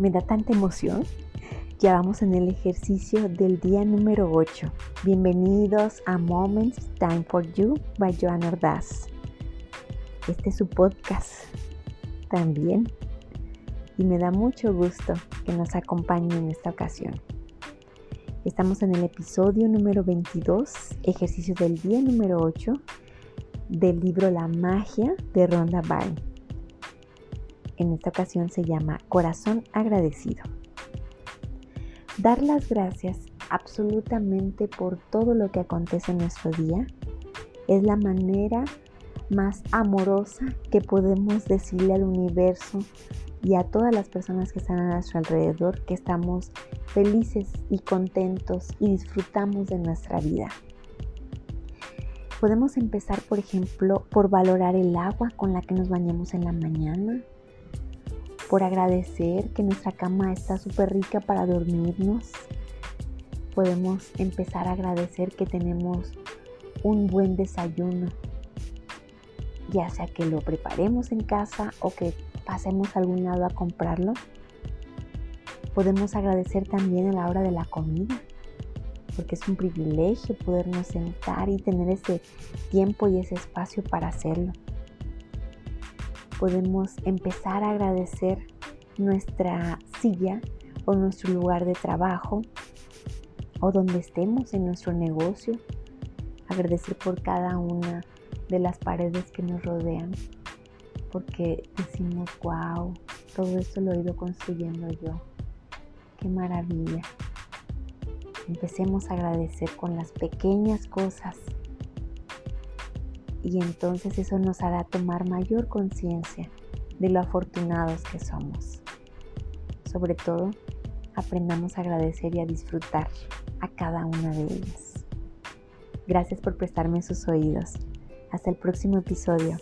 me da tanta emoción. Ya vamos en el ejercicio del día número 8. Bienvenidos a Moments Time for You by Joan Ordaz. Este es su podcast también y me da mucho gusto que nos acompañe en esta ocasión. Estamos en el episodio número 22, ejercicio del día número 8 del libro La magia de Rhonda Byrne en esta ocasión se llama Corazón agradecido. Dar las gracias absolutamente por todo lo que acontece en nuestro día es la manera más amorosa que podemos decirle al universo y a todas las personas que están a nuestro alrededor que estamos felices y contentos y disfrutamos de nuestra vida. Podemos empezar, por ejemplo, por valorar el agua con la que nos bañamos en la mañana, por agradecer que nuestra cama está súper rica para dormirnos. Podemos empezar a agradecer que tenemos un buen desayuno, ya sea que lo preparemos en casa o que pasemos a algún lado a comprarlo. Podemos agradecer también a la hora de la comida, porque es un privilegio podernos sentar y tener ese tiempo y ese espacio para hacerlo podemos empezar a agradecer nuestra silla o nuestro lugar de trabajo o donde estemos en nuestro negocio. Agradecer por cada una de las paredes que nos rodean porque decimos, wow, todo esto lo he ido construyendo yo. Qué maravilla. Empecemos a agradecer con las pequeñas cosas y entonces eso nos hará tomar mayor conciencia de lo afortunados que somos. Sobre todo, aprendamos a agradecer y a disfrutar a cada una de ellas. Gracias por prestarme sus oídos. Hasta el próximo episodio.